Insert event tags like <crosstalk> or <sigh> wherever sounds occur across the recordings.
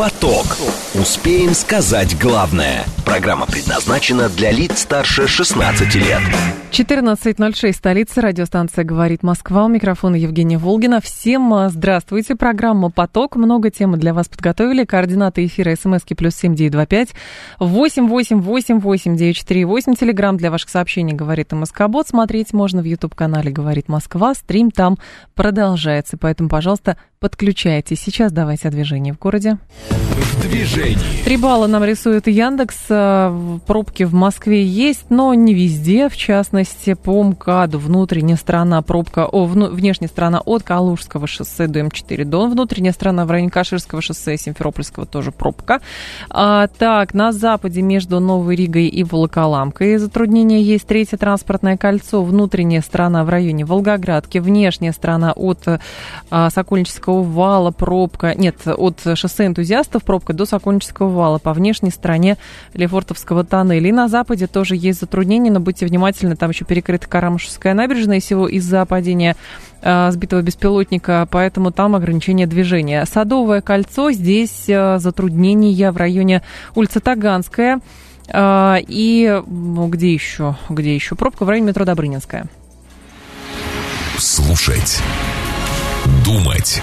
Поток. Успеем сказать главное. Программа предназначена для лиц старше 16 лет. 14.06, столица, радиостанция «Говорит Москва». У микрофона Евгения Волгина. Всем а, здравствуйте. Программа «Поток». Много тем для вас подготовили. Координаты эфира смски плюс семь девять два пять восемь восемь восемь восемь девять четыре восемь. Телеграмм для ваших сообщений «Говорит МСК-бот». Смотреть можно в YouTube-канале «Говорит Москва». Стрим там продолжается. Поэтому, пожалуйста, подключайтесь. Сейчас давайте о движении в городе. В движении. Три балла нам рисует Яндекс. А, Пробки в Москве есть, но не везде. В частности, по МКАДу внутренняя сторона пробка, о, вну, внешняя сторона от Калужского шоссе до М4 Дон, внутренняя сторона в районе Каширского шоссе Симферопольского тоже пробка. А, так, на западе между Новой Ригой и Волоколамкой затруднения есть. Третье транспортное кольцо, внутренняя сторона в районе Волгоградки, внешняя сторона от а, Сокольнического вала пробка, нет, от шоссе энтузиастов пробка до Сокольнического вала по внешней стороне Лефортовского тоннеля. И на западе тоже есть затруднения, но будьте внимательны, там еще перекрыта Карамышевская набережная всего из-за падения э, сбитого беспилотника, поэтому там ограничение движения. Садовое кольцо, здесь э, затруднения в районе улицы Таганская. Э, и где еще? Где еще? Пробка в районе метро Добрынинская. Слушать. Думать.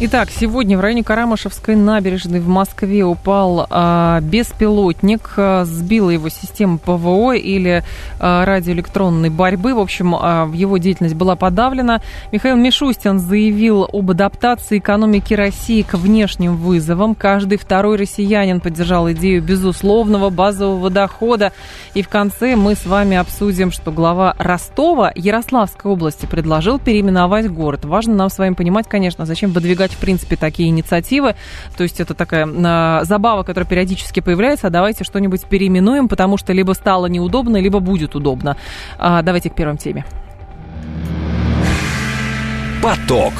Итак, сегодня в районе Карамышевской набережной в Москве упал а, беспилотник, а, сбила его система ПВО или а, радиоэлектронной борьбы. В общем, а, его деятельность была подавлена. Михаил Мишустин заявил об адаптации экономики России к внешним вызовам. Каждый второй россиянин поддержал идею безусловного базового дохода. И в конце мы с вами обсудим, что глава Ростова Ярославской области предложил переименовать город. Важно нам с вами понимать, конечно, зачем выдвигать в принципе, такие инициативы. То есть это такая э, забава, которая периодически появляется. А давайте что-нибудь переименуем, потому что либо стало неудобно, либо будет удобно. А, давайте к первым теме. Поток.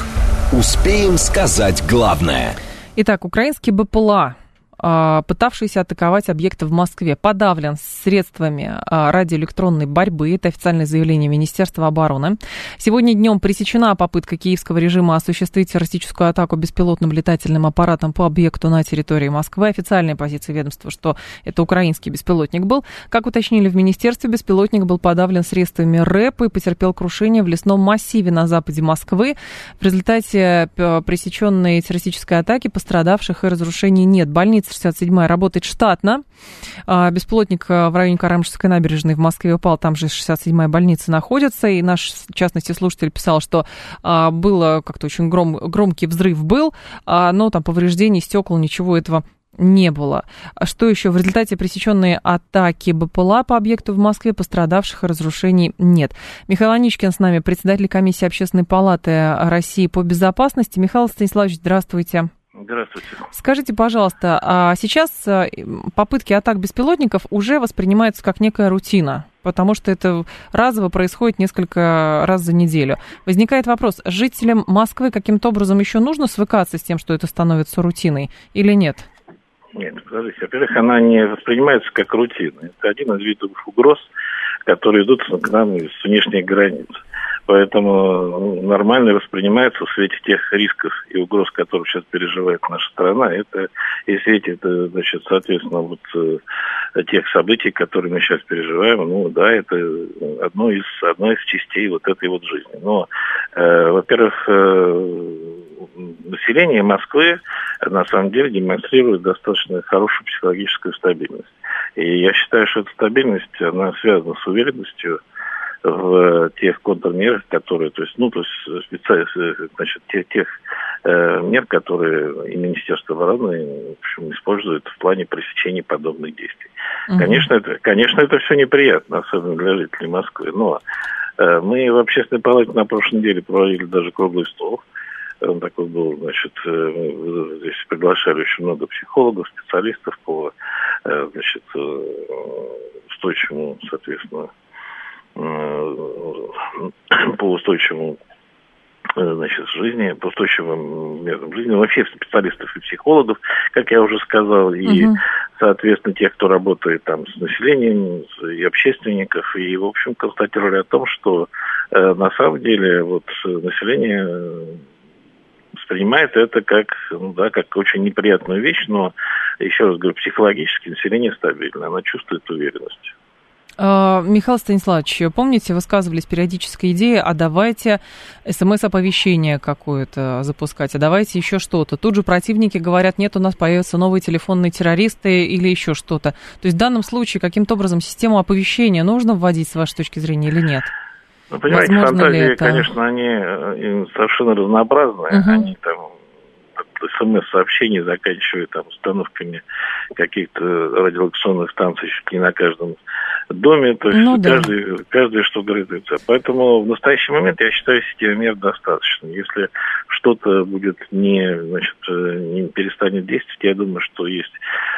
Успеем сказать главное. Итак, украинский БПЛА пытавшийся атаковать объекты в Москве, подавлен средствами а, радиоэлектронной борьбы. Это официальное заявление Министерства обороны. Сегодня днем пресечена попытка киевского режима осуществить террористическую атаку беспилотным летательным аппаратом по объекту на территории Москвы. Официальная позиция ведомства, что это украинский беспилотник был. Как уточнили в Министерстве, беспилотник был подавлен средствами РЭП и потерпел крушение в лесном массиве на западе Москвы. В результате пресеченной террористической атаки пострадавших и разрушений нет. Больница 67 работает штатно. А, беспилотник а, в районе Карамышевской набережной в Москве упал, там же 67-я больница находится. И наш, в частности, слушатель писал, что а, было как-то очень гром, громкий взрыв был, но там повреждений стекол, ничего этого не было. А что еще? В результате пресеченной атаки БПЛА по объекту в Москве пострадавших и разрушений нет. Михаил Аничкин с нами, председатель комиссии Общественной палаты России по безопасности. Михаил Станиславович, здравствуйте. Здравствуйте. Скажите, пожалуйста, а сейчас э, попытки атак беспилотников уже воспринимаются как некая рутина? потому что это разово происходит несколько раз за неделю. Возникает вопрос, жителям Москвы каким-то образом еще нужно свыкаться с тем, что это становится рутиной или нет? Нет, подождите. Во-первых, она не воспринимается как рутина. Это один из видов угроз, которые идут к нам из внешних границ. Поэтому ну, нормально воспринимается в свете тех рисков и угроз, которые сейчас переживает наша страна. Это и в свете, это, значит, соответственно, вот э, тех событий, которые мы сейчас переживаем, ну да, это одно из, одна из частей вот этой вот жизни. Но, э, во-первых, э, население Москвы на самом деле демонстрирует достаточно хорошую психологическую стабильность. И я считаю, что эта стабильность, она связана с уверенностью, в тех контрмерах, которые, то есть, ну, то есть специально, значит, тех, тех э, мер, которые и Министерство обороны, в общем, использует в плане пресечения подобных действий. Угу. Конечно, это, конечно, это все неприятно, особенно для жителей Москвы, но э, мы в общественной палате на прошлой неделе проводили даже круглый стол, он такой был, значит, э, здесь приглашали очень много психологов, специалистов по, э, значит, э, устойчивому, соответственно, по устойчивому Э, значит, жизни, по устойчивым методам жизни, вообще специалистов и психологов, как я уже сказал, и, угу. соответственно, тех, кто работает там с населением, и общественников, и, в общем, констатировали о том, что э, на самом деле вот население э, воспринимает это как, ну, да, как очень неприятную вещь, но, еще раз говорю, психологически население стабильно, оно чувствует уверенность. А, Михаил Станиславович, помните, высказывались периодическая идея, а давайте смс-оповещение какое-то запускать, а давайте еще что-то. Тут же противники говорят, нет, у нас появятся новые телефонные террористы или еще что-то. То есть в данном случае каким-то образом систему оповещения нужно вводить, с вашей точки зрения, или нет? Ну, понимаете, Возможно фантазии, это... конечно, они э, совершенно разнообразные. Угу. Они там смс-сообщений, заканчивая там установками каких-то радиолокационных станций чуть не на каждом доме, то есть ну, каждый, да. каждый что говорит. Поэтому в настоящий момент я считаю системы мер достаточно. Если что-то будет не, значит, не перестанет действовать, я думаю, что есть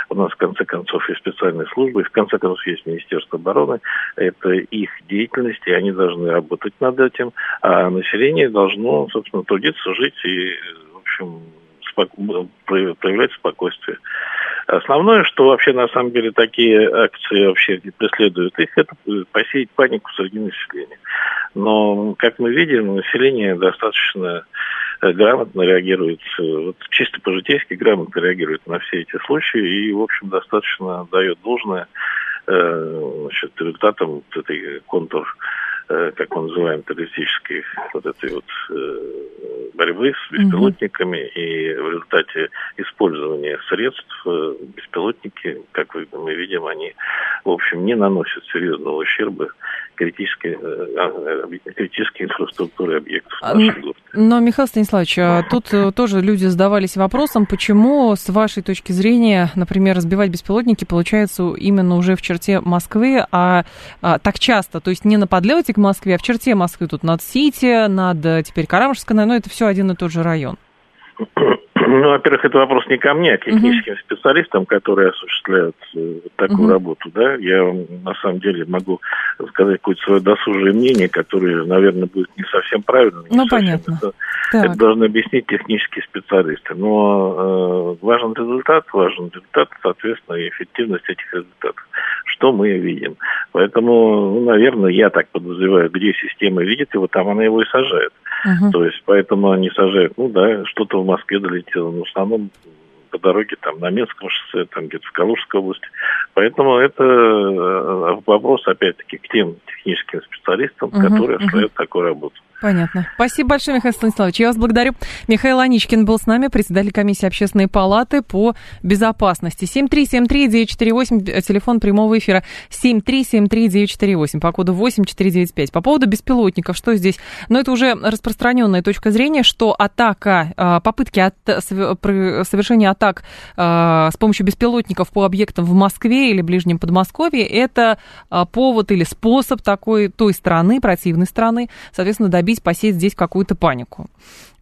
у нас в конце концов и специальные службы, и в конце концов есть Министерство обороны, это их деятельность, и они должны работать над этим, а население должно, собственно, трудиться, жить и, в общем, проявлять спокойствие. Основное, что вообще на самом деле такие акции вообще преследуют их, это посеять панику среди населения. Но, как мы видим, население достаточно э, грамотно реагирует, вот чисто по-житейски грамотно реагирует на все эти случаи и, в общем, достаточно дает должное э, значит, результатам вот этой контур Э, как мы называем, террористической вот этой вот э, борьбы с беспилотниками, mm и в результате использования средств э, беспилотники, как мы видим, они, в общем, не наносят серьезного ущерба критической, а, критической инфраструктуры объектов нашей города. Но, Михаил Станиславович, а тут тоже люди задавались вопросом, почему, с вашей точки зрения, например, разбивать беспилотники получается именно уже в черте Москвы, а, а так часто, то есть не на подлете к Москве, а в черте Москвы, тут над Сити, над э, теперь Карамышской, но это все один и тот же район. <clears throat> Ну, во-первых, это вопрос не ко мне, а к техническим uh-huh. специалистам, которые осуществляют э, такую uh-huh. работу, да. Я на самом деле могу сказать какое-то свое досужее мнение, которое, наверное, будет не совсем правильным. Ну, понятно. Это, это должны объяснить технические специалисты. Но э, важен результат, важен результат, соответственно, и эффективность этих результатов. Что мы видим. Поэтому, ну, наверное, я так подозреваю, где система видит его, там она его и сажает. Uh-huh. То есть, поэтому они сажают, ну да, что-то в Москве долетело, но в основном по дороге там на Минском шоссе, там где-то в Калужской области. Поэтому это э, вопрос, опять-таки, к тем техническим специалистам, uh-huh, которые осуществляют uh-huh. такую работу. Понятно. Спасибо большое, Михаил Станиславович. Я вас благодарю. Михаил Аничкин был с нами, председатель комиссии общественной палаты по безопасности. 7373948, телефон прямого эфира. 7373948, по коду 8495. По поводу беспилотников, что здесь? Ну, это уже распространенная точка зрения, что атака, а, попытки от, совершения атак а, с помощью беспилотников по объектам в Москве или ближнем Подмосковье, это повод или способ такой той страны, противной страны, соответственно, добиться добить, посеять здесь какую-то панику.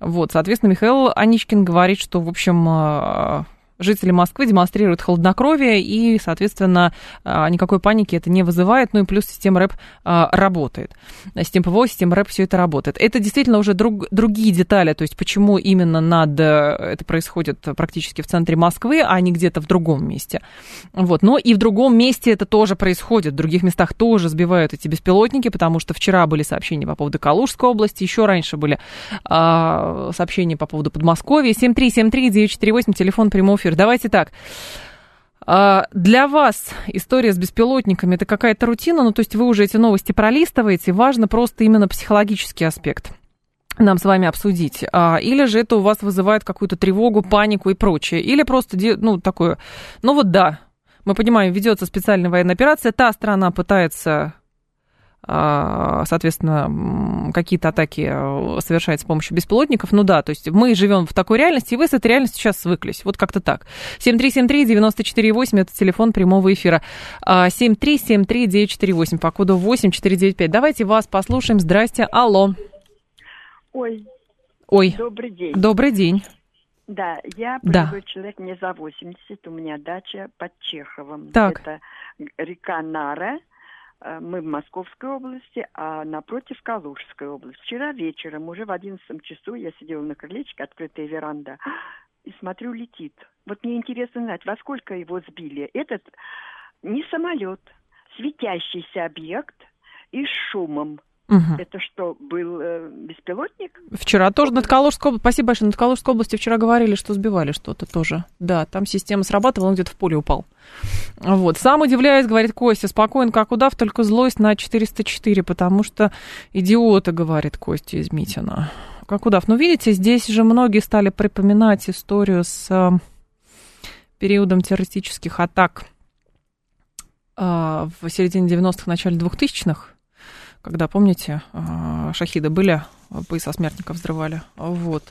Вот, соответственно, Михаил Аничкин говорит, что, в общем, а, жители Москвы демонстрируют холоднокровие, и, соответственно, а, никакой паники это не вызывает. Ну и плюс система РЭП а, работает. Система ПВО, система РЭП, все это работает. Это действительно уже друг, другие детали, то есть почему именно над, э, это происходит практически в центре Москвы, а не где-то в другом месте. Вот. Но и в другом месте это тоже происходит. В других местах тоже сбивают эти беспилотники, потому что вчера были сообщения по поводу Калужской области, еще раньше были а, сообщения по поводу Подмосковья. 7373948, телефон прямого эфир. Давайте так. А, для вас история с беспилотниками это какая-то рутина, ну то есть вы уже эти новости пролистываете, важно просто именно психологический аспект нам с вами обсудить. А, или же это у вас вызывает какую-то тревогу, панику и прочее. Или просто, ну, такое, ну вот да, мы понимаем, ведется специальная военная операция, та страна пытается соответственно, какие-то атаки э, совершает с помощью беспилотников. Ну да, то есть мы живем в такой реальности, и вы с этой реальностью сейчас свыклись. Вот как-то так. 7373948, это телефон прямого эфира. 7373948, а, по коду 8495. Давайте вас послушаем. Здрасте. Алло. Ой. Ой. Добрый день. Добрый день. Да, я да. человек не за 80, у меня дача под Чеховым. Так. Это река Нара, мы в Московской области, а напротив Калужской области. Вчера вечером, уже в 11 часу, я сидела на крылечке, открытая веранда, и смотрю, летит. Вот мне интересно знать, во сколько его сбили. Этот не самолет, светящийся объект и с шумом. Угу. Это что, был э, беспилотник? Вчера тоже над Калужской областью, спасибо большое, над Калужской областью вчера говорили, что сбивали что-то тоже. Да, там система срабатывала, он где-то в поле упал. Вот. Сам удивляюсь, говорит Костя, спокоен, как удав, только злость на 404, потому что идиоты, говорит Костя из Митина. Как удав. Ну, видите, здесь же многие стали припоминать историю с э, периодом террористических атак э, в середине 90-х, начале 2000-х когда, помните, а, шахиды были, пояса смертников взрывали. Вот.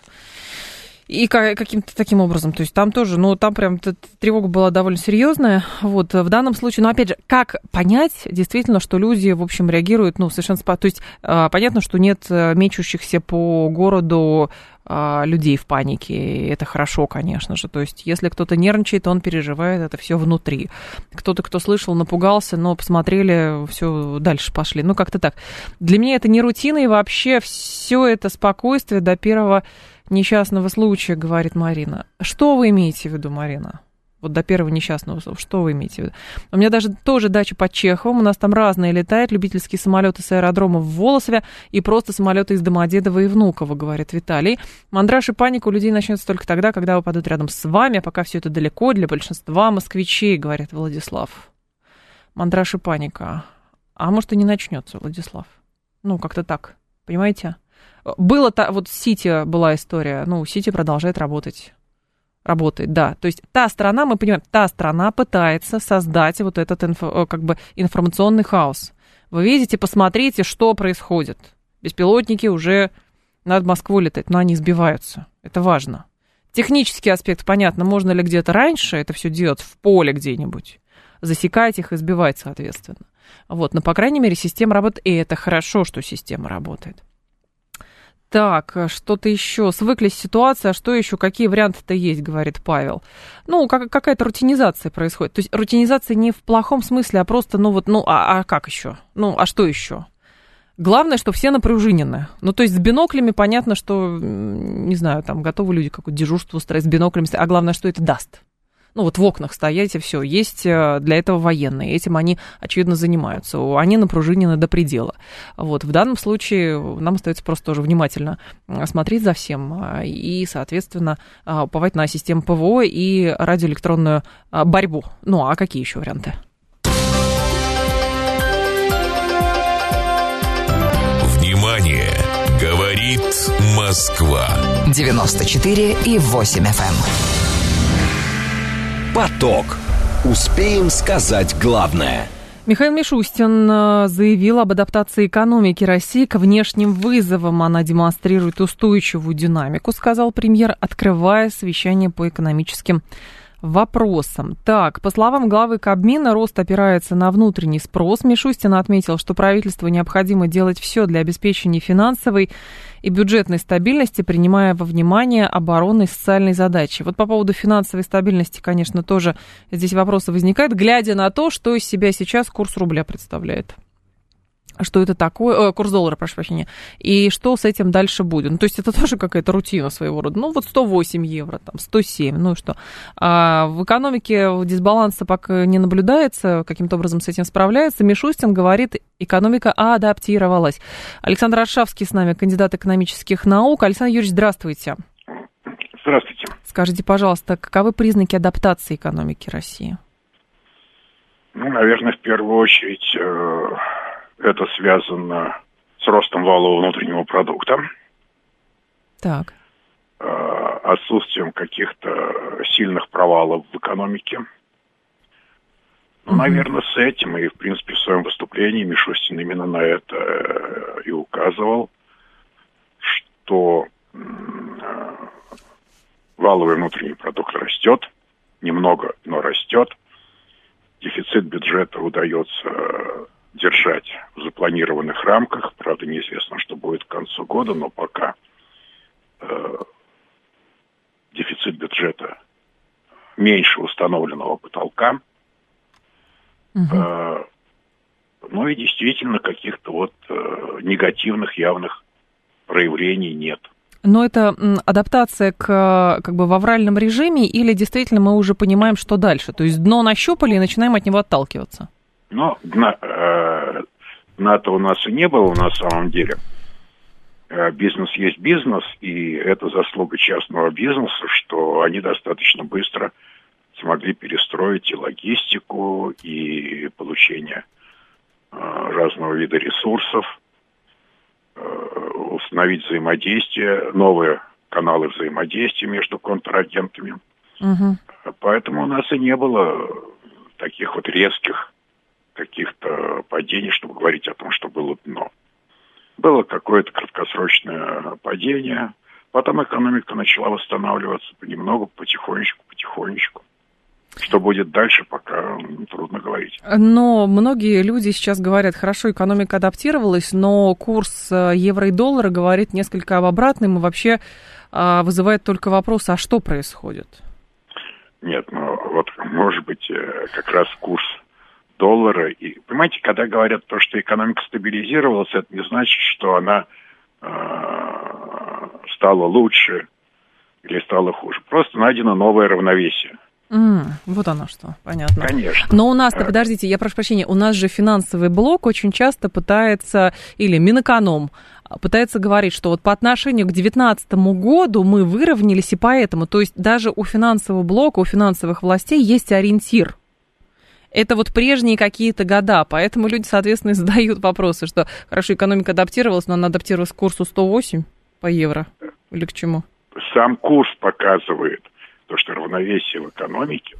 И каким-то таким образом, то есть там тоже, ну, там прям тревога была довольно серьезная. Вот, в данном случае, но опять же, как понять действительно, что люди, в общем, реагируют, ну, совершенно... То есть а, понятно, что нет э, мечущихся по городу людей в панике. И это хорошо, конечно же. То есть, если кто-то нервничает, он переживает это все внутри. Кто-то, кто слышал, напугался, но посмотрели, все дальше пошли. Ну, как-то так. Для меня это не рутина, и вообще все это спокойствие до первого несчастного случая, говорит Марина. Что вы имеете в виду, Марина? Вот до первого несчастного, что вы имеете в виду? У меня даже тоже дача под Чеховым, у нас там разные летают, любительские самолеты с аэродрома в Волосове и просто самолеты из Домодедова и Внуково, говорит Виталий. Мандраж и паника у людей начнется только тогда, когда выпадут рядом с вами, а пока все это далеко для большинства москвичей, говорит Владислав. Мандраж и паника. А может и не начнется, Владислав. Ну, как-то так, понимаете? Было, вот Сити была история, ну, Сити продолжает работать работает, да. То есть та страна, мы понимаем, та страна пытается создать вот этот инфо, э, как бы информационный хаос. Вы видите, посмотрите, что происходит. Беспилотники уже над Москвой летают, но они сбиваются. Это важно. Технический аспект, понятно, можно ли где-то раньше это все делать в поле где-нибудь, засекать их и сбивать, соответственно. Вот, но, по крайней мере, система работает, и это хорошо, что система работает. Так, э, что-то еще. Свыклись с ситуацией, а что еще? Какие варианты-то есть, говорит Павел. Ну, как, какая-то рутинизация происходит. То есть рутинизация не в плохом смысле, а просто, ну вот, ну, а, а как еще? Ну, а что еще? Главное, что все напружинены. Ну, то есть с биноклями понятно, что, не знаю, там готовы люди какое-то дежурство устраивать с биноклями, а главное, что это даст ну вот в окнах стоять и все. Есть э, для этого военные, этим они, очевидно, занимаются. Они напружинены до предела. Вот в данном случае нам остается просто тоже внимательно смотреть за всем э, и, соответственно, э, уповать на систему ПВО и радиоэлектронную борьбу. Ну, а какие еще варианты? Внимание! Говорит Москва. 94 и 8 FM. Поток. Успеем сказать главное. Михаил Мишустин э, заявил об адаптации экономики России к внешним вызовам. Она демонстрирует устойчивую динамику, сказал премьер, открывая совещание по экономическим вопросам. Так, по словам главы Кабмина, рост опирается на внутренний спрос. Мишустин отметил, что правительству необходимо делать все для обеспечения финансовой и бюджетной стабильности, принимая во внимание оборонные и социальные задачи. Вот по поводу финансовой стабильности, конечно, тоже здесь вопросы возникают, глядя на то, что из себя сейчас курс рубля представляет что это такое, э, курс доллара, прошу прощения, и что с этим дальше будет. Ну, то есть это <laughs> тоже какая-то рутина своего рода. Ну, вот 108 евро, там, 107, ну и что. А в экономике дисбаланса пока не наблюдается, каким-то образом с этим справляется. Мишустин говорит, экономика адаптировалась. Александр Аршавский с нами, кандидат экономических наук. Александр Юрьевич, здравствуйте. Здравствуйте. Скажите, пожалуйста, каковы признаки адаптации экономики России? Ну, наверное, в первую очередь э, это связано с ростом валового внутреннего продукта. Так. Э, отсутствием каких-то сильных провалов в экономике. Ну, угу. Наверное, с этим и, в принципе, в своем выступлении Мишустин именно на это э, и указывал, что э, валовый внутренний продукт растет, немного, но растет. Дефицит бюджета удается держать в запланированных рамках. Правда, неизвестно, что будет к концу года, но пока э, дефицит бюджета меньше установленного потолка. Угу. Э, Ну и действительно каких-то вот э, негативных явных проявлений нет. Но это адаптация к как бы в авральном режиме или действительно мы уже понимаем, что дальше? То есть дно нащупали и начинаем от него отталкиваться? Ну, дна, э, дна-то у нас и не было на самом деле. Э, бизнес есть бизнес, и это заслуга частного бизнеса, что они достаточно быстро смогли перестроить и логистику, и получение э, разного вида ресурсов, э, установить взаимодействие, новые каналы взаимодействия между контрагентами. Угу. Поэтому у нас и не было таких вот резких каких-то падений, чтобы говорить о том, что было дно. Было какое-то краткосрочное падение, потом экономика начала восстанавливаться понемногу, потихонечку, потихонечку. Что будет дальше, пока трудно говорить. Но многие люди сейчас говорят, хорошо, экономика адаптировалась, но курс э, евро и доллара говорит несколько об обратном и вообще а, вызывает только вопрос, а что происходит? Нет, ну вот, может быть, э, как раз курс доллара. И, понимаете, когда говорят то, что экономика стабилизировалась, это не значит, что она э, стала лучше или стала хуже. Просто найдено новое равновесие. Mm, вот оно что, понятно. Конечно. Но у нас-то, подождите, я прошу прощения, у нас же финансовый блок очень часто пытается, или Минэконом, пытается говорить, что вот по отношению к 2019 году мы выровнялись, и поэтому, то есть даже у финансового блока, у финансовых властей есть ориентир – это вот прежние какие-то года, поэтому люди, соответственно, задают вопросы, что хорошо, экономика адаптировалась, но она адаптировалась к курсу 108 по евро или к чему? Сам курс показывает то, что равновесие в экономике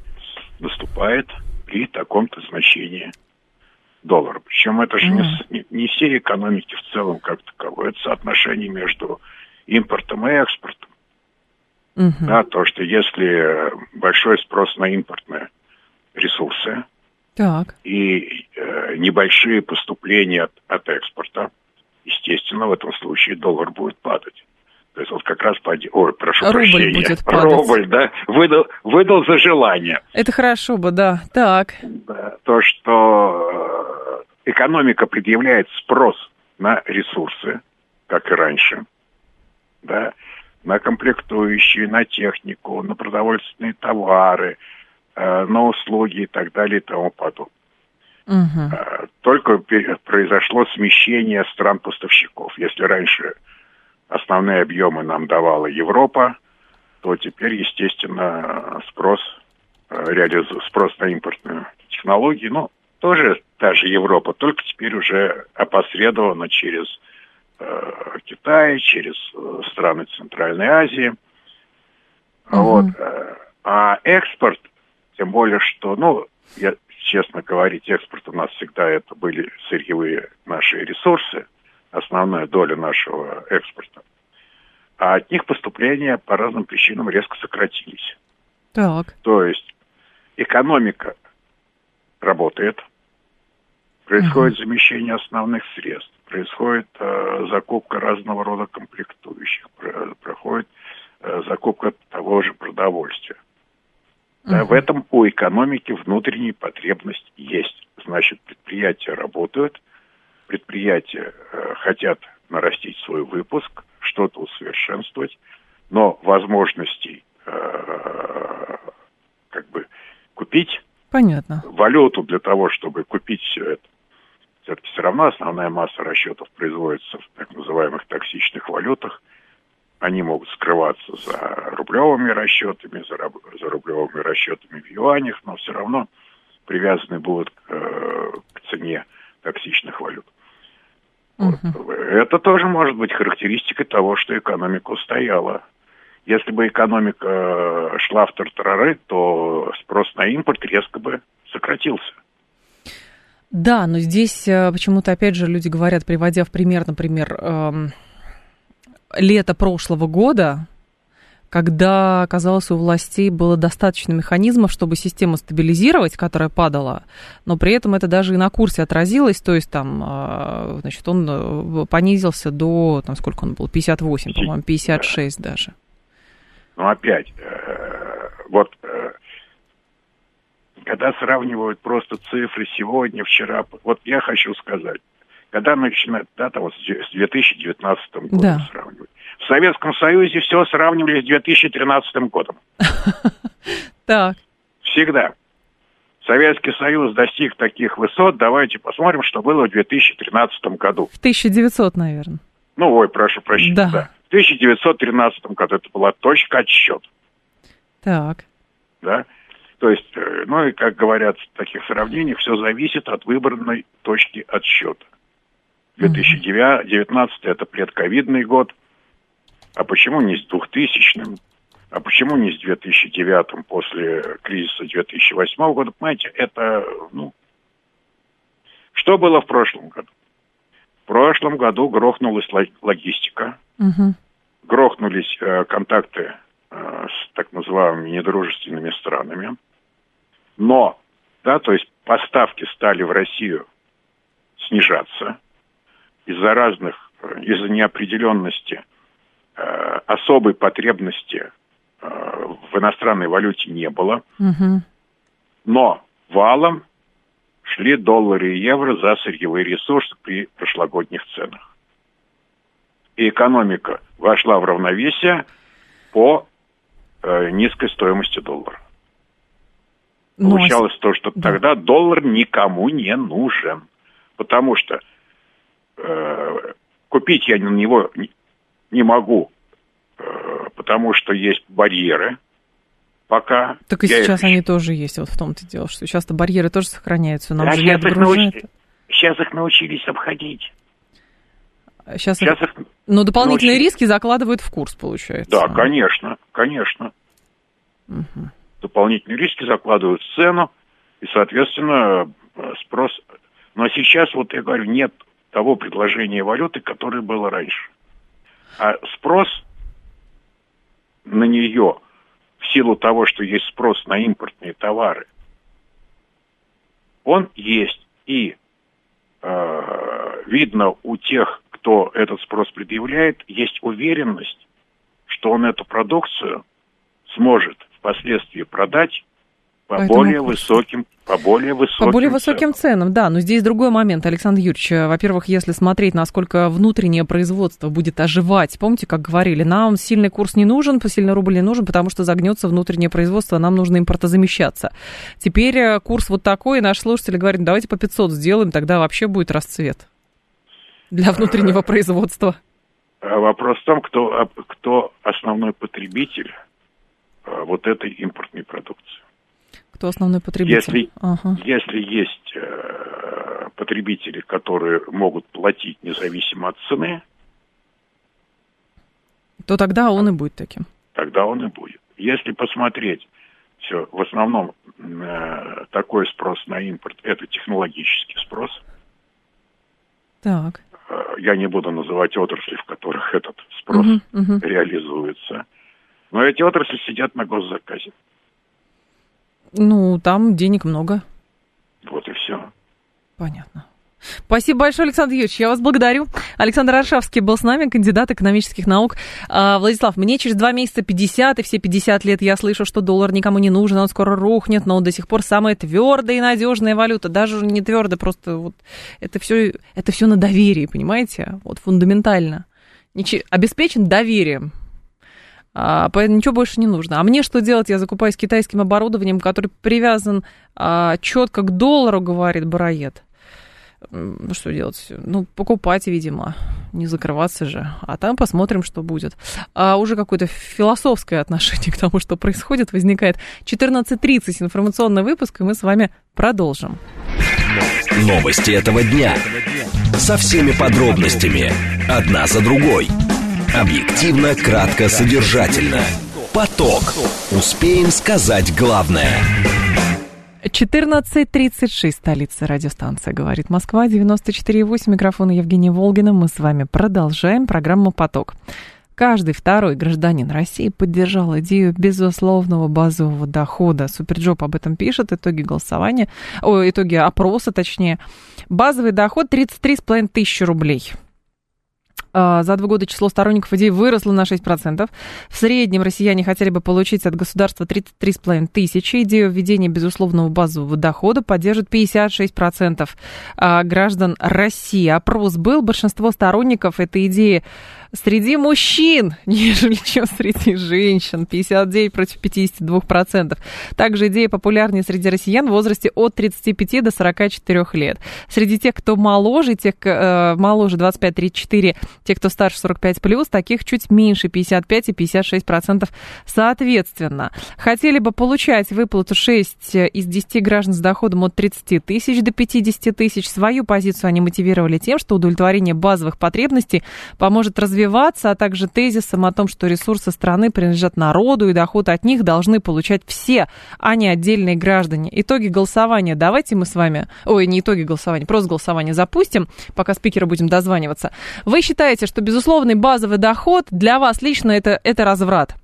наступает при таком-то значении доллара. Причем это же mm. не, не все экономики в целом как таковое, это соотношение между импортом и экспортом. Mm-hmm. Да, то, что если большой спрос на импортные ресурсы, так. И э, небольшие поступления от, от экспорта, естественно, в этом случае доллар будет падать. То есть вот как раз под... Ой, прошу Рубль прощения. будет падать. Рубль, да, выдал, выдал за желание. Это хорошо бы, да. Так. То, что э, экономика предъявляет спрос на ресурсы, как и раньше, да, на комплектующие, на технику, на продовольственные товары – на услуги и так далее и тому подобное. Угу. Только произошло смещение стран-поставщиков. Если раньше основные объемы нам давала Европа, то теперь, естественно, спрос, э, реализу... спрос на импортные технологии, ну, тоже та же Европа, только теперь уже опосредованно через э, Китай, через э, страны Центральной Азии. Угу. Вот. А экспорт тем более, что, ну, я, честно говорить, экспорт у нас всегда это были сырьевые наши ресурсы, основная доля нашего экспорта. А от них поступления по разным причинам резко сократились. Так. То есть экономика работает, происходит угу. замещение основных средств, происходит э, закупка разного рода комплектующих, про, проходит э, закупка того же продовольствия. Угу. В этом у экономики внутренняя потребность есть. Значит, предприятия работают, предприятия э, хотят нарастить свой выпуск, что-то усовершенствовать, но возможностей э, как бы купить Понятно. валюту для того, чтобы купить все это. Все-таки все равно основная масса расчетов производится в так называемых токсичных валютах – они могут скрываться за рублевыми расчетами, за, за рублевыми расчетами в юанях, но все равно привязаны будут к, э, к цене токсичных валют. Угу. Вот. Это тоже может быть характеристикой того, что экономика устояла. Если бы экономика шла в тартарары, то спрос на импорт резко бы сократился. Да, но здесь э, почему-то, опять же, люди говорят, приводя в пример, например, лето прошлого года, когда, казалось, у властей было достаточно механизмов, чтобы систему стабилизировать, которая падала, но при этом это даже и на курсе отразилось, то есть там, а, значит, он э, понизился до, там, сколько он был, 58, по-моему, 56 даже. Ну, опять, э, вот э, когда сравнивают просто цифры сегодня, вчера, вот я хочу сказать, когда начинают, дата вот с 2019 годом да. сравнивать. В Советском Союзе все сравнивали с 2013 годом. <laughs> Так. Всегда. Советский Союз достиг таких высот. Давайте посмотрим, что было в 2013 году. В 1900, наверное. Ну, ой, прошу прощения. Да. да. В 1913 году это была точка отсчета. Так. Да. То есть, э, ну и, как говорят в таких сравнениях, все зависит от выбранной точки отсчета. 2019 это предковидный год. А почему не с 2000-м? А почему не с 2009 после кризиса 2008 года? Понимаете, это, ну... Что было в прошлом году? В прошлом году грохнулась логистика, угу. грохнулись э, контакты э, с так называемыми недружественными странами. Но, да, то есть поставки стали в Россию снижаться из-за разных, из-за неопределенности, э, особой потребности э, в иностранной валюте не было. Угу. Но валом шли доллары и евро за сырьевые ресурсы при прошлогодних ценах. И экономика вошла в равновесие по э, низкой стоимости доллара. Ну, Получалось то, что да. тогда доллар никому не нужен. Потому что э, купить я на него не, могу, э, потому что есть барьеры. Пока. Так и сейчас их... они тоже есть, вот в том-то дело, что часто барьеры тоже сохраняются, нам а же сейчас, их науч... сейчас их научились обходить. Сейчас, сейчас их... Но дополнительные научились. риски закладывают в курс, получается. Да, конечно, конечно. Угу дополнительные риски закладывают в цену, и, соответственно, спрос... Но сейчас, вот я говорю, нет того предложения валюты, которое было раньше. А спрос на нее в силу того, что есть спрос на импортные товары, он есть. И э, видно у тех, кто этот спрос предъявляет, есть уверенность, что он эту продукцию сможет впоследствии продать по Поэтому более высоким по более высоким По более высоким ценам. ценам, да. Но здесь другой момент, Александр Юрьевич. Во-первых, если смотреть, насколько внутреннее производство будет оживать. Помните, как говорили, нам сильный курс не нужен, сильный рубль не нужен, потому что загнется внутреннее производство, нам нужно импортозамещаться. Теперь э, курс вот такой, и наши слушатели говорят, давайте по 500 сделаем, тогда вообще будет расцвет для внутреннего <laughs> производства. Вопрос в том, кто, кто основной потребитель Э, вот этой импортной продукции. Кто основной потребитель? Если, ага. если есть э, потребители, которые могут платить независимо от цены, то тогда он и будет таким. Тогда он и будет. Если посмотреть, все, в основном э, такой спрос на импорт – это технологический спрос. Так. Э, я не буду называть отрасли, в которых этот спрос угу, угу. реализуется. Но эти отрасли сидят на госзаказе. Ну, там денег много. Вот и все. Понятно. Спасибо большое, Александр Юрьевич. Я вас благодарю. Александр Аршавский был с нами, кандидат экономических наук. А, Владислав, мне через два месяца 50, и все 50 лет я слышу, что доллар никому не нужен, он скоро рухнет, но он до сих пор самая твердая и надежная валюта. Даже не твердая, просто вот это все, это все на доверии, понимаете? Вот фундаментально. Ничего, обеспечен доверием. А, поэтому ничего больше не нужно. А мне что делать? Я закупаюсь китайским оборудованием, который привязан а, четко к доллару, говорит Бароед. Что делать? Ну, покупать, видимо, не закрываться же. А там посмотрим, что будет. А уже какое-то философское отношение <laughs> к тому, что происходит, возникает. 14.30 информационный выпуск, и мы с вами продолжим. Новости этого дня. Со всеми подробностями. Одна за другой. Объективно, кратко, содержательно. Поток. Успеем сказать главное. 14.36, столица радиостанция, говорит Москва, 94.8, микрофон Евгения Волгина. Мы с вами продолжаем программу «Поток». Каждый второй гражданин России поддержал идею безусловного базового дохода. SuperJob об этом пишет, итоги голосования, о, итоги опроса точнее. Базовый доход 33,5 тысячи рублей – за два года число сторонников идеи выросло на 6%. В среднем россияне хотели бы получить от государства 33,5 тысячи. Идею введения безусловного базового дохода поддержит 56% а, граждан России. Опрос был. Большинство сторонников этой идеи среди мужчин, <laughs> нежели чем среди женщин. 59 против 52%. Также идея популярнее среди россиян в возрасте от 35 до 44 лет. Среди тех, кто моложе, тех, э, моложе 25-34, те, кто старше 45 плюс, таких чуть меньше 55 и 56 процентов соответственно. Хотели бы получать выплату 6 из 10 граждан с доходом от 30 тысяч до 50 тысяч. Свою позицию они мотивировали тем, что удовлетворение базовых потребностей поможет развивать развиваться, а также тезисом о том, что ресурсы страны принадлежат народу и доход от них должны получать все, а не отдельные граждане. Итоги голосования давайте мы с вами, ой, не итоги голосования, просто голосование запустим, пока спикеры будем дозваниваться. Вы считаете, что безусловный базовый доход для вас лично это, это разврат?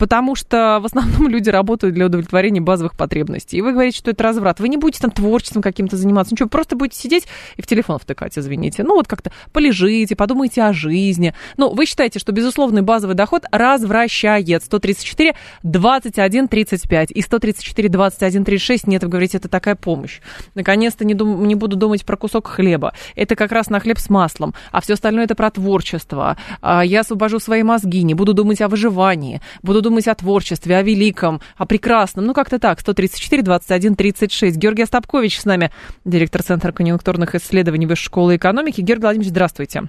Потому что в основном <laughs> люди работают для удовлетворения базовых потребностей. И вы говорите, что это разврат. Вы не будете там творчеством каким-то заниматься, ничего, просто будете сидеть и в телефон втыкать, извините. Ну, вот как-то полежите, подумайте о жизни. Ну, вы считаете, что безусловный базовый доход развращает 134 21 35 и 134 21 36. Нет, вы говорите, это такая помощь. Наконец-то не, дум, не буду думать про кусок хлеба. Это как раз на хлеб с маслом. А все остальное это про творчество. А я освобожу свои мозги, не буду думать о выживании, буду думать думать о творчестве, о великом, о прекрасном. Ну, как-то так. 134, 21, 36. Георгий Остапкович с нами, директор Центра конъюнктурных исследований Высшей школы экономики. Георгий Владимирович, здравствуйте.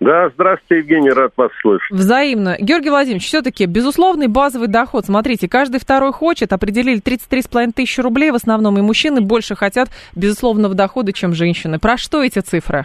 Да, здравствуйте, Евгений, рад вас слышать. Взаимно. Георгий Владимирович, все-таки безусловный базовый доход. Смотрите, каждый второй хочет, определили 33,5 тысячи рублей в основном, и мужчины больше хотят безусловного дохода, чем женщины. Про что эти цифры?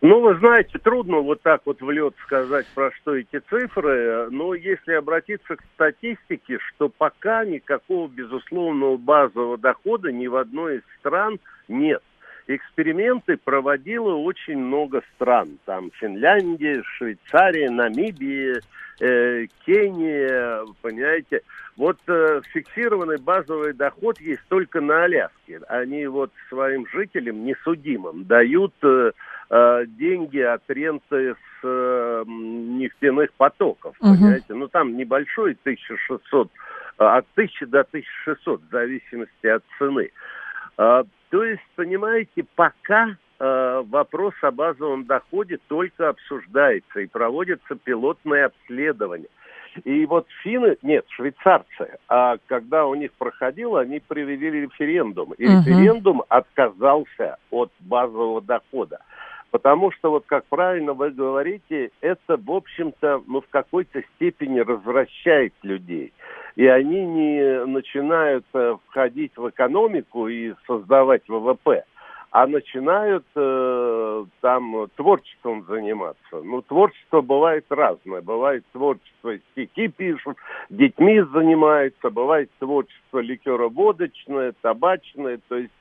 Ну, вы знаете, трудно вот так вот в лед сказать, про что эти цифры, но если обратиться к статистике, что пока никакого безусловного базового дохода ни в одной из стран нет. Эксперименты проводило очень много стран. Там Финляндия, Швейцария, Намибия, э, Кения, понимаете. Вот э, фиксированный базовый доход есть только на Аляске. Они вот своим жителям несудимым дают... Э, деньги от ренты с э, нефтяных потоков, угу. понимаете? Ну, там небольшой, 1600, э, от 1000 до 1600, в зависимости от цены. Э, то есть, понимаете, пока э, вопрос о базовом доходе только обсуждается и проводится пилотное обследование. И вот финны, нет, швейцарцы, а когда у них проходило, они провели референдум. И uh референдум отказался от базового дохода. Потому что, вот как правильно вы говорите, это, в общем-то, ну, в какой-то степени развращает людей. И они не начинают э, входить в экономику и создавать ВВП, а начинают э, там творчеством заниматься. Ну, творчество бывает разное. Бывает творчество, стихи пишут, детьми занимаются, бывает творчество ликероводочное, табачное, то есть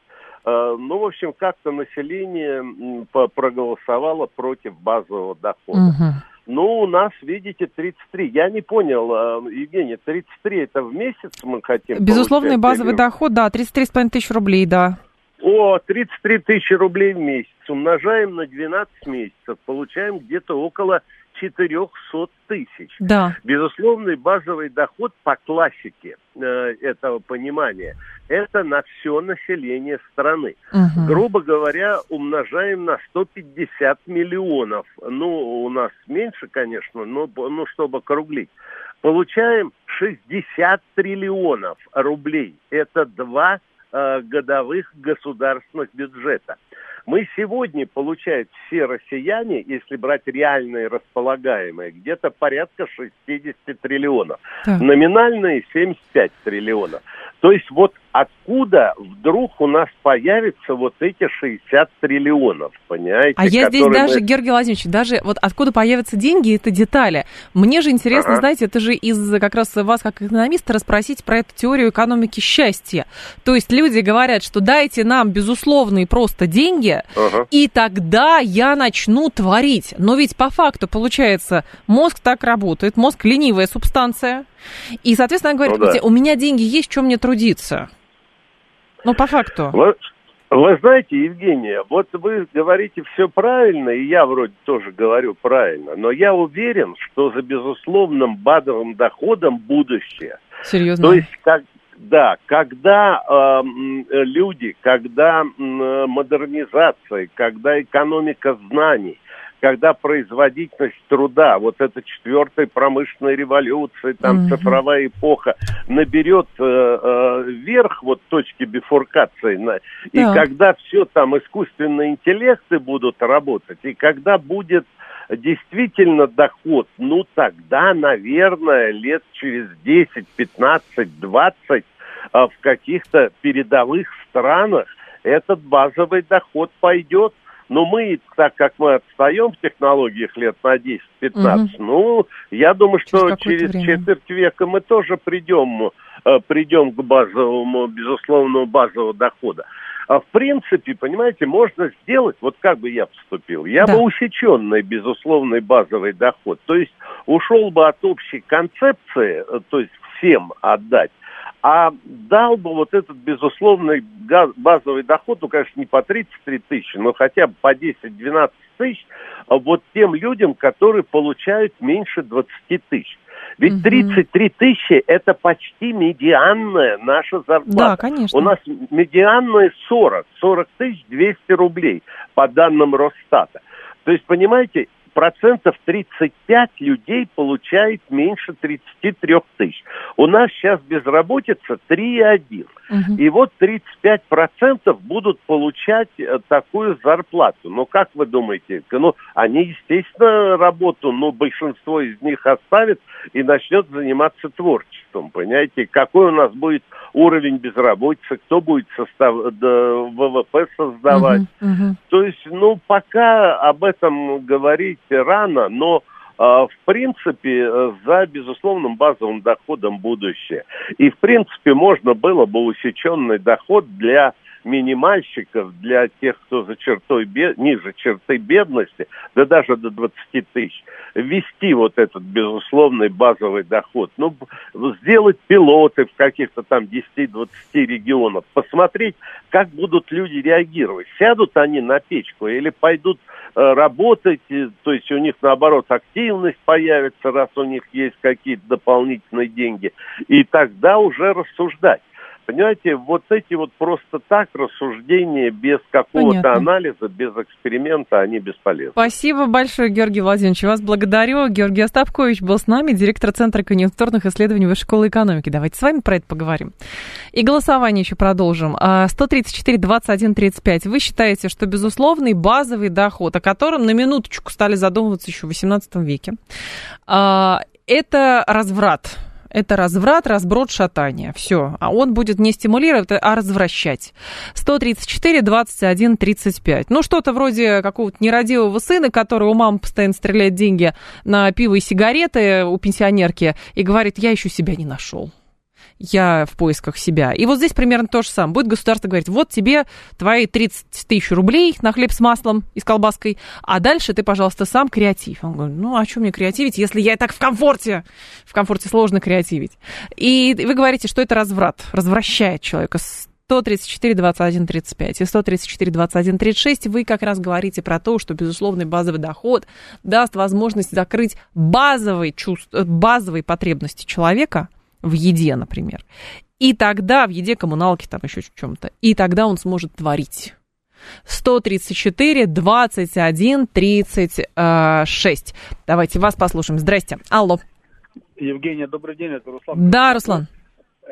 ну, в общем, как-то население проголосовало против базового дохода. Угу. Ну, у нас, видите, 33. Я не понял, э, Евгений, 33 это в месяц мы хотим Безусловный базовый или... доход, да, 33,5 тысяч рублей, да. О, 33 тысячи рублей в месяц. Умножаем на 12 месяцев. Получаем где-то около 400 тысяч. Да. Безусловный базовый доход по классике э, этого понимания – это на все население страны. Угу. Грубо говоря, умножаем на 150 миллионов. Ну, у нас меньше, конечно, но ну, чтобы округлить. Получаем 60 триллионов рублей. Это два э, годовых государственных бюджета. Мы сегодня, получают все россияне, если брать реальные располагаемые, где-то порядка 60 триллионов. Так. Номинальные 75 триллионов. То есть вот откуда вдруг у нас появятся вот эти 60 триллионов, понимаете? А я здесь даже, мы... Георгий Владимирович, даже вот откуда появятся деньги, это детали. Мне же интересно, ага. знаете, это же из как раз вас, как экономиста, расспросить про эту теорию экономики счастья. То есть люди говорят, что дайте нам безусловные просто деньги, ага. и тогда я начну творить. Но ведь по факту, получается, мозг так работает, мозг ленивая субстанция, и, соответственно, она говорит, ну, да. у меня деньги есть, чем мне трудиться? Ну, по факту. Вот, Вы знаете, Евгения, вот вы говорите все правильно, и я вроде тоже говорю правильно, но я уверен, что за безусловным базовым доходом будущее. Серьезно? То есть, как, да, когда э, люди, когда э, модернизация, когда экономика знаний, когда производительность труда, вот эта четвертая промышленная революция, там mm-hmm. цифровая эпоха, наберет э, э, верх вот точки бифуркации, на, и когда все там искусственные интеллекты будут работать, и когда будет действительно доход, ну тогда, наверное, лет через 10, 15, 20 в каких-то передовых странах этот базовый доход пойдет но мы, так как мы отстаем в технологиях лет на 10-15, угу. ну, я думаю, что через, через четверть века мы тоже придем, э, придем к базовому, безусловному базовому дохода. А в принципе, понимаете, можно сделать, вот как бы я поступил, я да. бы усеченный, безусловный базовый доход, то есть ушел бы от общей концепции, э, то есть всем отдать, а дал бы вот этот безусловный газ, базовый доход, ну, конечно, не по 33 тысячи, но хотя бы по 10-12 тысяч, а вот тем людям, которые получают меньше 20 тысяч. Ведь угу. 33 тысячи – это почти медианная наша зарплата. Да, конечно. У нас медианная 40, 40 тысяч 200 рублей по данным Росстата. То есть, понимаете, процентов 35 людей получает меньше 33 тысяч. У нас сейчас безработица 3,1. Угу. И вот 35 процентов будут получать э, такую зарплату. Но как вы думаете? Ну, они, естественно, работу, но большинство из них оставит и начнет заниматься творчеством. Понимаете, какой у нас будет уровень безработицы, кто будет состав... ВВП создавать. Угу, угу. То есть, ну, пока об этом говорить рано, но а, в принципе, э, за безусловным базовым доходом будущее. И, в принципе, можно было бы усеченный доход для минимальщиков, для тех, кто за чертой бед... ниже черты бедности, да даже до 20 тысяч, ввести вот этот безусловный базовый доход. Ну, сделать пилоты в каких-то там 10-20 регионах, посмотреть, как будут люди реагировать. Сядут они на печку или пойдут э, работать, то есть у них наоборот активность появится, раз у них есть какие-то дополнительные деньги, и тогда уже рассуждать. Понимаете, вот эти вот просто так рассуждения без какого-то анализа, без эксперимента, они бесполезны. Спасибо большое, Георгий Владимирович. Вас благодарю. Георгий Остапкович был с нами, директор Центра конъюнктурных исследований Высшей школы экономики. Давайте с вами про это поговорим. И голосование еще продолжим. 134, 21, 35. Вы считаете, что безусловный базовый доход, о котором на минуточку стали задумываться еще в XVIII веке, а, это разврат это разврат, разброд, шатание. Все. А он будет не стимулировать, а развращать. 134, 21, 35. Ну, что-то вроде какого-то нерадивого сына, который у мамы постоянно стреляет деньги на пиво и сигареты у пенсионерки и говорит, я еще себя не нашел я в поисках себя. И вот здесь примерно то же самое. Будет государство говорить, вот тебе твои 30 тысяч рублей на хлеб с маслом и с колбаской, а дальше ты, пожалуйста, сам креатив. Он говорит, ну, а что мне креативить, если я и так в комфорте? В комфорте сложно креативить. И вы говорите, что это разврат, развращает человека. 134, 21, 35 и 134, 21, 36 вы как раз говорите про то, что безусловный базовый доход даст возможность закрыть базовые, чувства, базовые потребности человека, в еде, например. И тогда в еде, коммуналки, там еще в чем-то. И тогда он сможет творить. 134, 21, 36. Давайте вас послушаем. Здрасте. Алло. Евгения, добрый день, это Руслан. Да, Руслан.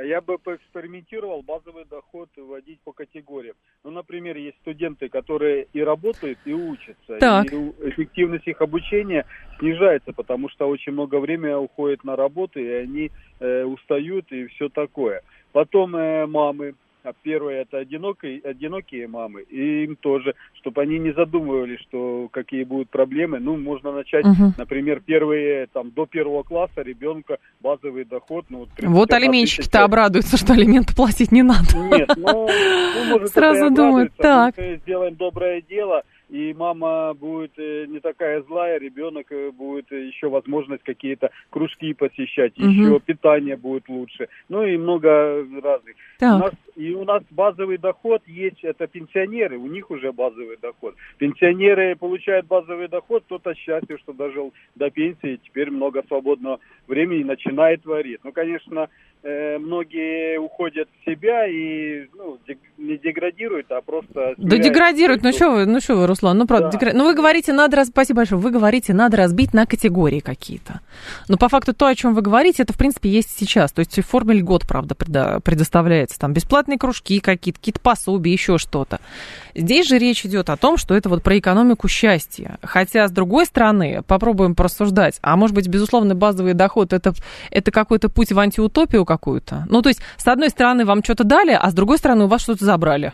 Я бы поэкспериментировал базовый доход вводить по категориям. Ну, например, есть студенты, которые и работают, и учатся. Так. И эффективность их обучения снижается, потому что очень много времени уходит на работу, и они э, устают и все такое. Потом э, мамы, первое это одинокие, одинокие мамы, и им тоже, чтобы они не задумывались, что какие будут проблемы. Ну, можно начать, угу. например, первые, там, до первого класса ребенка базовый доход. Ну, вот, вот алименщики-то обрадуются, что алименты платить не надо. Нет, ну, ну может, Сразу думают, так. Мы сделаем доброе дело, и мама будет э, не такая злая, ребенок э, будет еще возможность какие-то кружки посещать, угу. еще питание будет лучше, ну и много разных. Так. У нас, и у нас базовый доход есть, это пенсионеры, у них уже базовый доход. Пенсионеры получают базовый доход, кто-то счастье, что дожил до пенсии, теперь много свободного времени начинает творить. Ну, конечно, многие уходят в себя и ну, не деградируют, а просто... Да деградируют, ну что вы, ну что вы, Руслан, ну правда, да. дегра... ну вы говорите, надо, раз... спасибо большое, вы говорите, надо разбить на категории какие-то. Но по факту то, о чем вы говорите, это в принципе есть сейчас, то есть в форме льгот, правда, предоставляется, там бесплатные кружки какие-то, какие-то пособия, еще что-то. Здесь же речь идет о том, что это вот про экономику счастья. Хотя, с другой стороны, попробуем порассуждать, а может быть, безусловно, базовый доход это, это какой-то путь в антиутопию какую-то? Ну, то есть, с одной стороны, вам что-то дали, а с другой стороны, у вас что-то забрали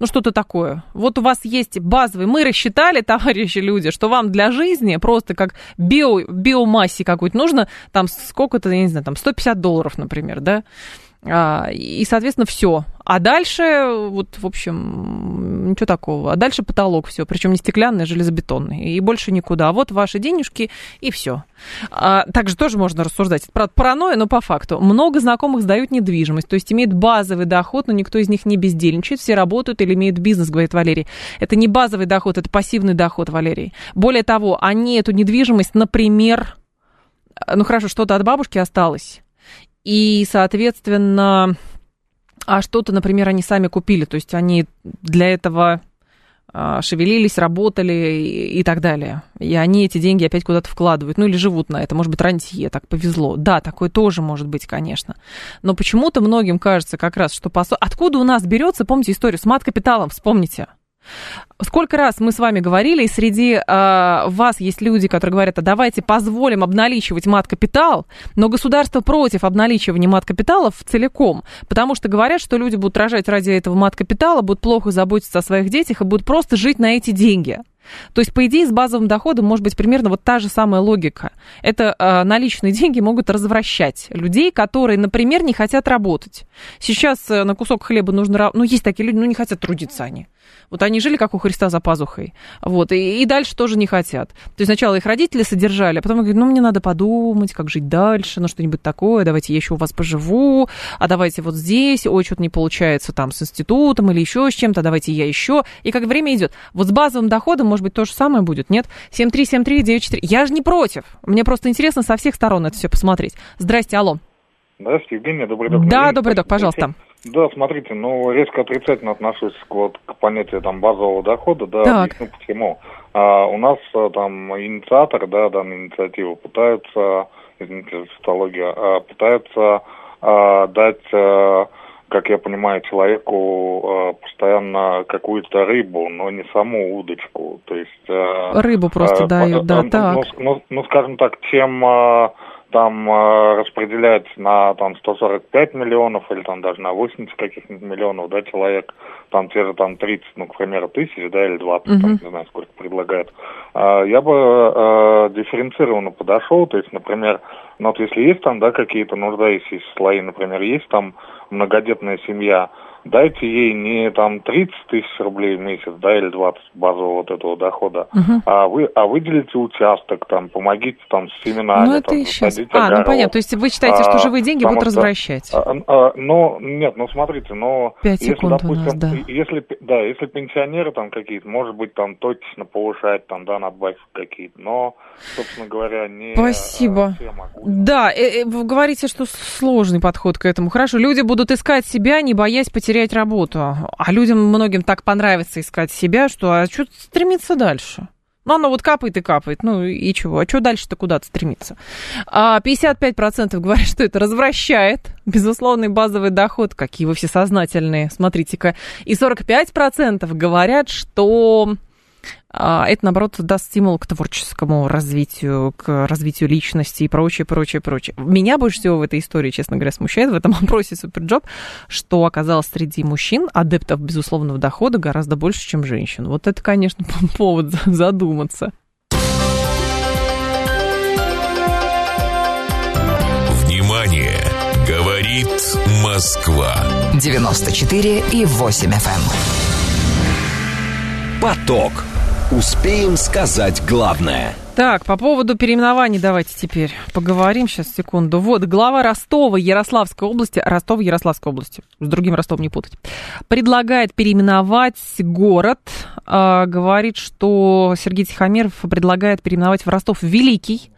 ну что-то такое. Вот у вас есть базовый, мы рассчитали, <laughs> товарищи люди, что вам для жизни просто как био, биомассе какой-то нужно, там сколько-то, я не знаю, там 150 долларов, например, да, и, соответственно, все. А дальше, вот, в общем, ничего такого. А дальше потолок все, причем не стеклянный, а железобетонный. И больше никуда. А вот ваши денежки, и все. А, также тоже можно рассуждать. Это, правда, паранойя, но по факту. Много знакомых сдают недвижимость, то есть имеют базовый доход, но никто из них не бездельничает, все работают или имеют бизнес, говорит Валерий. Это не базовый доход, это пассивный доход, Валерий. Более того, они эту недвижимость, например, ну хорошо, что-то от бабушки осталось и, соответственно, а что-то, например, они сами купили, то есть они для этого а, шевелились, работали и, так далее. И они эти деньги опять куда-то вкладывают, ну или живут на это, может быть, рантье, так повезло. Да, такое тоже может быть, конечно. Но почему-то многим кажется как раз, что... По... Откуда у нас берется, помните историю с мат-капиталом, вспомните. Сколько раз мы с вами говорили, и среди э, вас есть люди, которые говорят, а давайте позволим обналичивать мат-капитал, но государство против обналичивания мат-капиталов целиком, потому что говорят, что люди будут рожать ради этого мат-капитала, будут плохо заботиться о своих детях и будут просто жить на эти деньги. То есть, по идее, с базовым доходом может быть примерно вот та же самая логика. Это э, наличные деньги могут развращать людей, которые, например, не хотят работать. Сейчас э, на кусок хлеба нужно... Ну, есть такие люди, ну, не хотят трудиться они. Вот они жили, как у Христа, за пазухой. Вот, и, и дальше тоже не хотят. То есть сначала их родители содержали, а потом говорят, ну, мне надо подумать, как жить дальше, ну, что-нибудь такое, давайте я еще у вас поживу, а давайте вот здесь, ой, что-то не получается там с институтом или еще с чем-то, давайте я еще. И как время идет. Вот с базовым доходом, может быть, то же самое будет, нет? 7373948. Я же не против. Мне просто интересно со всех сторон это все посмотреть. Здрасте, алло. Здравствуйте, Евгения, добрый док. Да, добрый док, пожалуйста. Да, смотрите, ну, резко отрицательно отношусь к, вот, к понятию там базового дохода, да, так. объясню почему. А, у нас а, там инициатор, да, данной инициативы пытаются, извините, цитология, а, пытаются а, дать, а, как я понимаю, человеку а, постоянно какую-то рыбу, но не саму удочку, то есть... А, Рыбу просто а, дают, а, да, ну, так. Ну, ну, ну, скажем так, чем... А, там э, распределять на там 145 миллионов или там даже на 80 каких-нибудь миллионов, да, человек, там те же там 30, ну, к примеру, тысяч, да, или 20, uh-huh. там, не знаю, сколько предлагают. Э, я бы э, дифференцированно подошел, то есть, например, ну, вот если есть там, да, какие-то нуждающиеся слои, например, есть там многодетная семья, дайте ей не там 30 тысяч рублей в месяц, да, или 20 базового вот этого дохода, угу. а вы, а выделите участок, там, помогите там с семенами, ну, это там, еще... А, огород. ну понятно, то есть вы считаете, что а, живые деньги будут что, развращать? А, а, ну, нет, ну смотрите, но... 5 если, допустим, нас, да. Если, да, если пенсионеры там какие-то, может быть, там точно повышать, там, да, надбавки какие-то, но, собственно говоря, не... Спасибо. Да, э, э, вы говорите, что сложный подход к этому. Хорошо, люди будут искать себя, не боясь потерять потерять работу. А людям многим так понравится искать себя, что а что стремиться дальше? Ну, оно вот капает и капает. Ну, и чего? А что дальше-то куда-то стремиться? А 55% говорят, что это развращает безусловный базовый доход. Какие вы все сознательные, смотрите-ка. И 45% говорят, что а, это, наоборот, даст стимул к творческому развитию, к развитию личности и прочее, прочее, прочее. Меня больше всего в этой истории, честно говоря, смущает в этом <laughs> опросе Суперджоb, что оказалось среди мужчин адептов безусловного дохода гораздо больше, чем женщин. Вот это, конечно, <laughs> повод задуматься. Внимание! Говорит Москва. 94 и 8 FM. Поток. Успеем сказать главное – так, по поводу переименований давайте теперь поговорим. Сейчас, секунду. Вот, глава Ростова Ярославской области, Ростова Ярославской области, с другим Ростовом не путать, предлагает переименовать город. Э, говорит, что Сергей Тихомиров предлагает переименовать в Ростов Великий.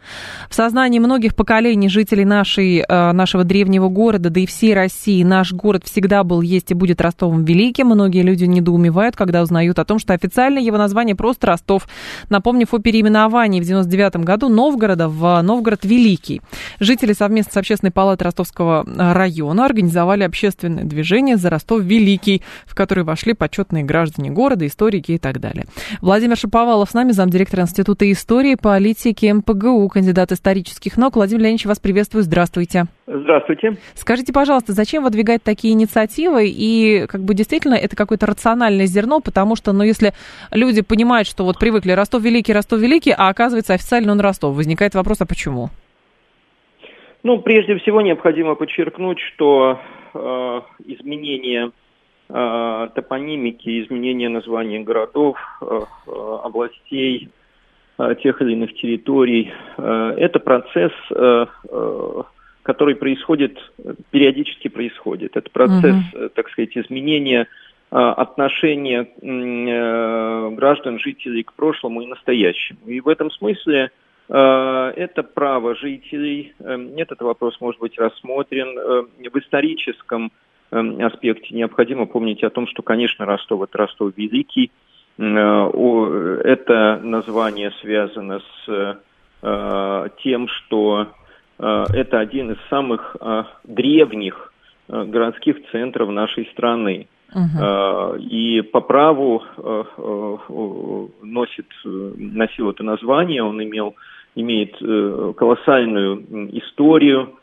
В сознании многих поколений жителей нашей, э, нашего древнего города, да и всей России, наш город всегда был, есть и будет Ростовом Великим. Многие люди недоумевают, когда узнают о том, что официально его название просто Ростов. Напомнив о переименовании в 1999 году Новгорода в Новгород Великий. Жители совместно с Общественной палатой Ростовского района организовали общественное движение «За Ростов Великий», в которое вошли почетные граждане города, историки и так далее. Владимир Шаповалов с нами, замдиректор Института истории и политики МПГУ, кандидат исторических наук. Владимир Леонидович, вас приветствую. Здравствуйте. Здравствуйте. Скажите, пожалуйста, зачем выдвигать такие инициативы? И как бы действительно это какое-то рациональное зерно, потому что, ну, если люди понимают, что вот привыкли Ростов Великий, Ростов Великий, а оказывается официально он Ростов, возникает вопрос, а почему? Ну, прежде всего необходимо подчеркнуть, что э, изменение э, топонимики, изменение названий городов, э, э, областей, тех или иных территорий, э, это процесс э, э, который происходит, периодически происходит. Это процесс, угу. так сказать, изменения отношения э, граждан, жителей к прошлому и настоящему. И в этом смысле э, это право жителей, этот вопрос может быть рассмотрен в историческом аспекте. Необходимо помнить о том, что, конечно, Ростов – это Ростов Великий. Это название связано с тем, что Э, это один из самых э, древних э, городских центров нашей страны. Uh-huh. И по праву носит, носил это название, он имел, имеет колоссальную историю,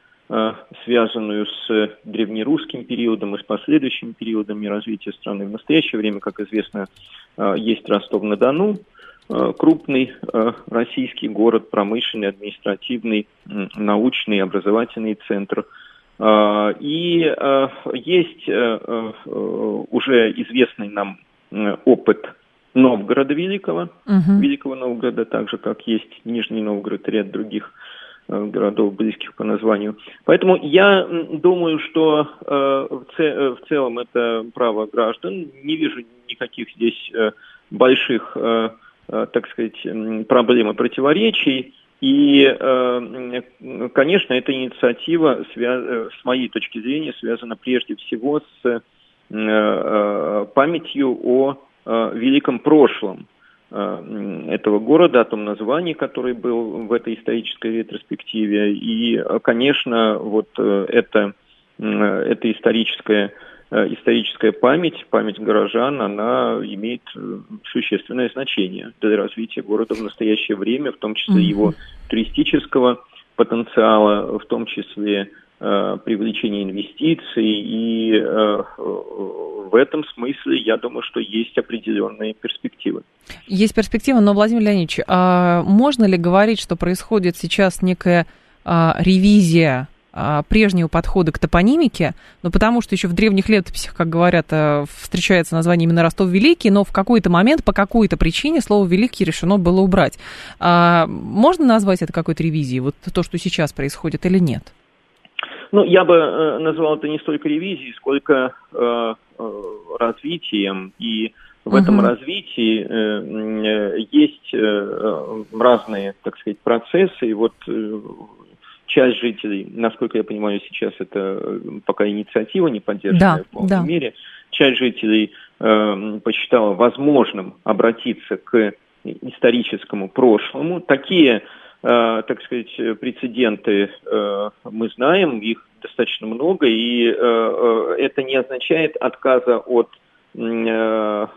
связанную с древнерусским периодом и с последующими периодами развития страны. В настоящее время, как известно, есть Ростов-на-Дону, Э, крупный э, российский город, промышленный, административный, научный, образовательный центр. Э, и есть уже известный нам опыт Новгорода Великого, угу. Великого Новгорода, так же, как есть Нижний Новгород и ряд других городов, близких по названию. Поэтому я думаю, что в целом это право граждан. Не вижу никаких здесь больших Э, так сказать, проблемы противоречий. И, э, конечно, эта инициатива, э, с моей точки зрения, связана прежде всего с памятью о великом прошлом этого города, о том названии, который был в этой исторической ретроспективе. И, конечно, вот это, это историческое Э, историческая память, память горожан, она имеет э, существенное значение для развития города в настоящее время, в том числе его туристического потенциала, в том числе э, привлечения инвестиций. И э, в этом смысле я думаю, что есть определенные перспективы. Есть перспективы, но, Владимир Леонидович, а можно ли говорить, что происходит сейчас некая а, ревизия а, прежнего подхода к топонимике, но потому что еще в древних летописях, как говорят, э, встречается название именно Ростов-Великий, но в какой-то момент по какой-то причине слово «великий» решено было убрать. А можно назвать это какой-то ревизией, вот то, что сейчас происходит, или нет? Ну, я бы э, назвал это не столько ревизией, сколько э, э, развитием. И в угу. этом развитии э, есть э, разные, так сказать, процессы. И вот э, часть жителей, насколько я понимаю, сейчас это э, пока инициатива не поддержанная да, в полной да. мере, часть жителей э, посчитала возможным обратиться к историческому прошлому. Такие, э, так сказать, прецеденты э, мы знаем, их достаточно много, и э, э это не означает отказа от э,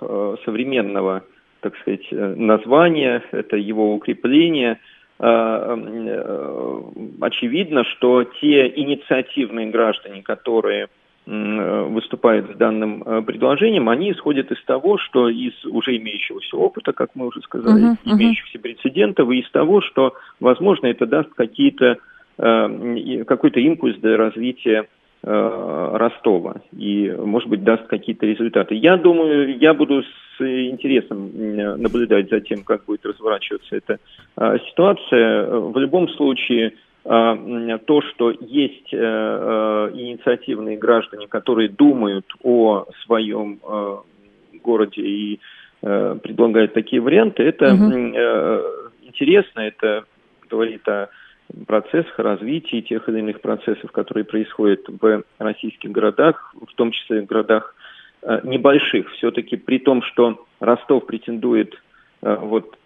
современного, так сказать, названия, это его укрепление – Э, э, очевидно, что те инициативные граждане, которые выступают с данным э, предложением, они исходят из того, что из уже имеющегося опыта, как мы уже сказали, uh-huh, uh-huh. имеющихся прецедентов, и из того, что, возможно, это даст какие-то, какой-то импульс для развития Ростова и, может быть, даст какие-то результаты. Я думаю, я буду с интересом наблюдать за тем, как будет разворачиваться эта ситуация. В любом случае, то, что есть инициативные граждане, которые думают о своем городе и предлагают такие варианты, это угу. интересно, это говорит о процессах, развитии тех или иных процессов, которые происходят в российских городах, в том числе в городах э, небольших. Все-таки при том, что Ростов претендует э, вот,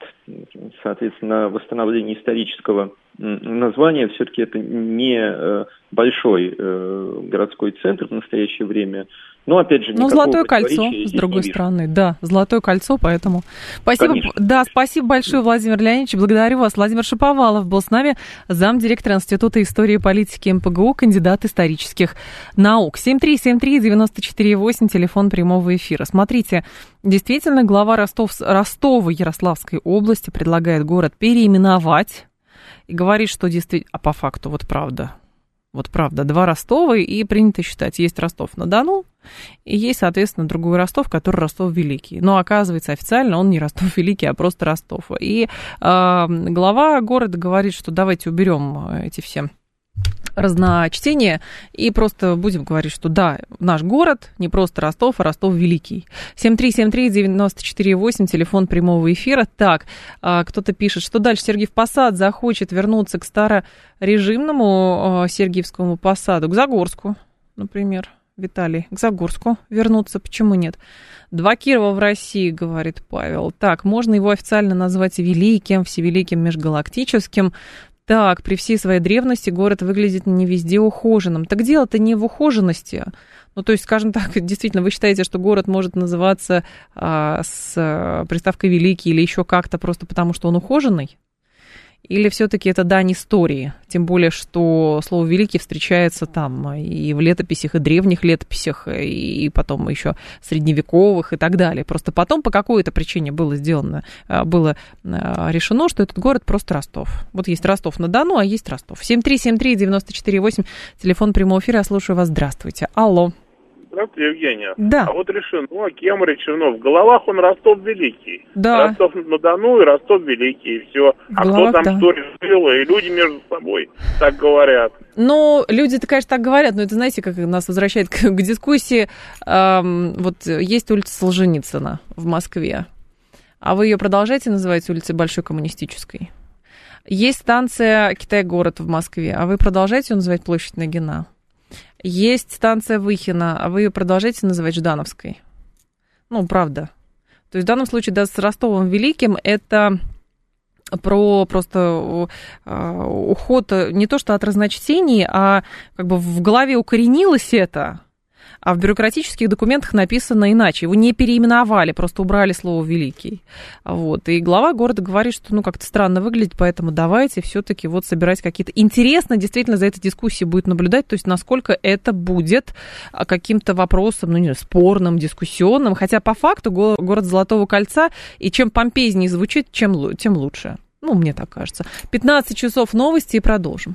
соответственно, на восстановление исторического названия, все-таки это не э, большой городской центр в настоящее время, ну, опять же, Ну, Золотое кольцо, с другой стороны, да, Золотое кольцо, поэтому... Спасибо, Конечно. да, спасибо большое, Владимир Леонидович, благодарю вас. Владимир Шиповалов был с нами, замдиректора Института истории и политики МПГУ, кандидат исторических наук. 7373948, телефон прямого эфира. Смотрите, действительно, глава Ростов, Ростова Ярославской области предлагает город переименовать и говорит, что действительно... А по факту, вот правда, вот правда, два Ростова, и принято считать, есть Ростов-на-Дону, и есть, соответственно, другой Ростов, который Ростов-Великий. Но оказывается, официально он не Ростов-Великий, а просто Ростов. И э, глава города говорит, что давайте уберем эти все разночтение и просто будем говорить, что да, наш город не просто Ростов, а Ростов Великий. 7373948, телефон прямого эфира. Так, а, кто-то пишет, что дальше Сергиев Посад захочет вернуться к старорежимному а, Сергиевскому Посаду, к Загорску, например. Виталий, к Загорску вернуться, почему нет? Два Кирова в России, говорит Павел. Так, можно его официально назвать великим, всевеликим межгалактическим. Так, при всей своей древности город выглядит не везде ухоженным. Так дело-то не в ухоженности. Ну, то есть, скажем так, <laughs> действительно, вы считаете, что город может называться а, с а, приставкой великий или еще как-то просто потому, что он ухоженный? Или все-таки это дань истории? Тем более, что слово «великий» встречается там и в летописях, и древних летописях, и потом еще средневековых и так далее. Просто потом по какой-то причине было сделано, а, было а, решено, что этот город просто Ростов. Вот есть Ростов-на-Дону, а есть Ростов. 7373948, телефон прямого эфира, я слушаю вас. Здравствуйте. Алло. Здравствуйте, Евгения. Да. А вот решено, ну, а кем решено? В головах он Ростов Великий. Да. Ростов-на-Дону и Ростов Великий, и все. а головах, кто там да. что решил, и люди между собой так говорят. Ну, люди-то, конечно, так говорят, но это, знаете, как нас возвращает к, к дискуссии. Эм, вот есть улица Солженицына в Москве, а вы ее продолжаете называть улицей Большой Коммунистической? Есть станция Китай-город в Москве, а вы продолжаете ее называть площадь Нагина? Есть станция Выхина, а вы ее продолжаете называть Ждановской. Ну, правда. То есть в данном случае, да, с Ростовом Великим это про просто э, уход не то что от разночтений, а как бы в голове укоренилось это, а в бюрократических документах написано иначе. Его не переименовали, просто убрали слово «великий». Вот. И глава города говорит, что ну как-то странно выглядит, поэтому давайте все-таки вот собирать какие-то... Интересно действительно за этой дискуссией будет наблюдать, то есть насколько это будет а, каким-то вопросом, ну не знаю, спорным, дискуссионным, хотя по факту город Золотого Кольца, и чем помпезнее звучит, чем, тем лучше. Ну, мне так кажется. 15 часов новости и продолжим.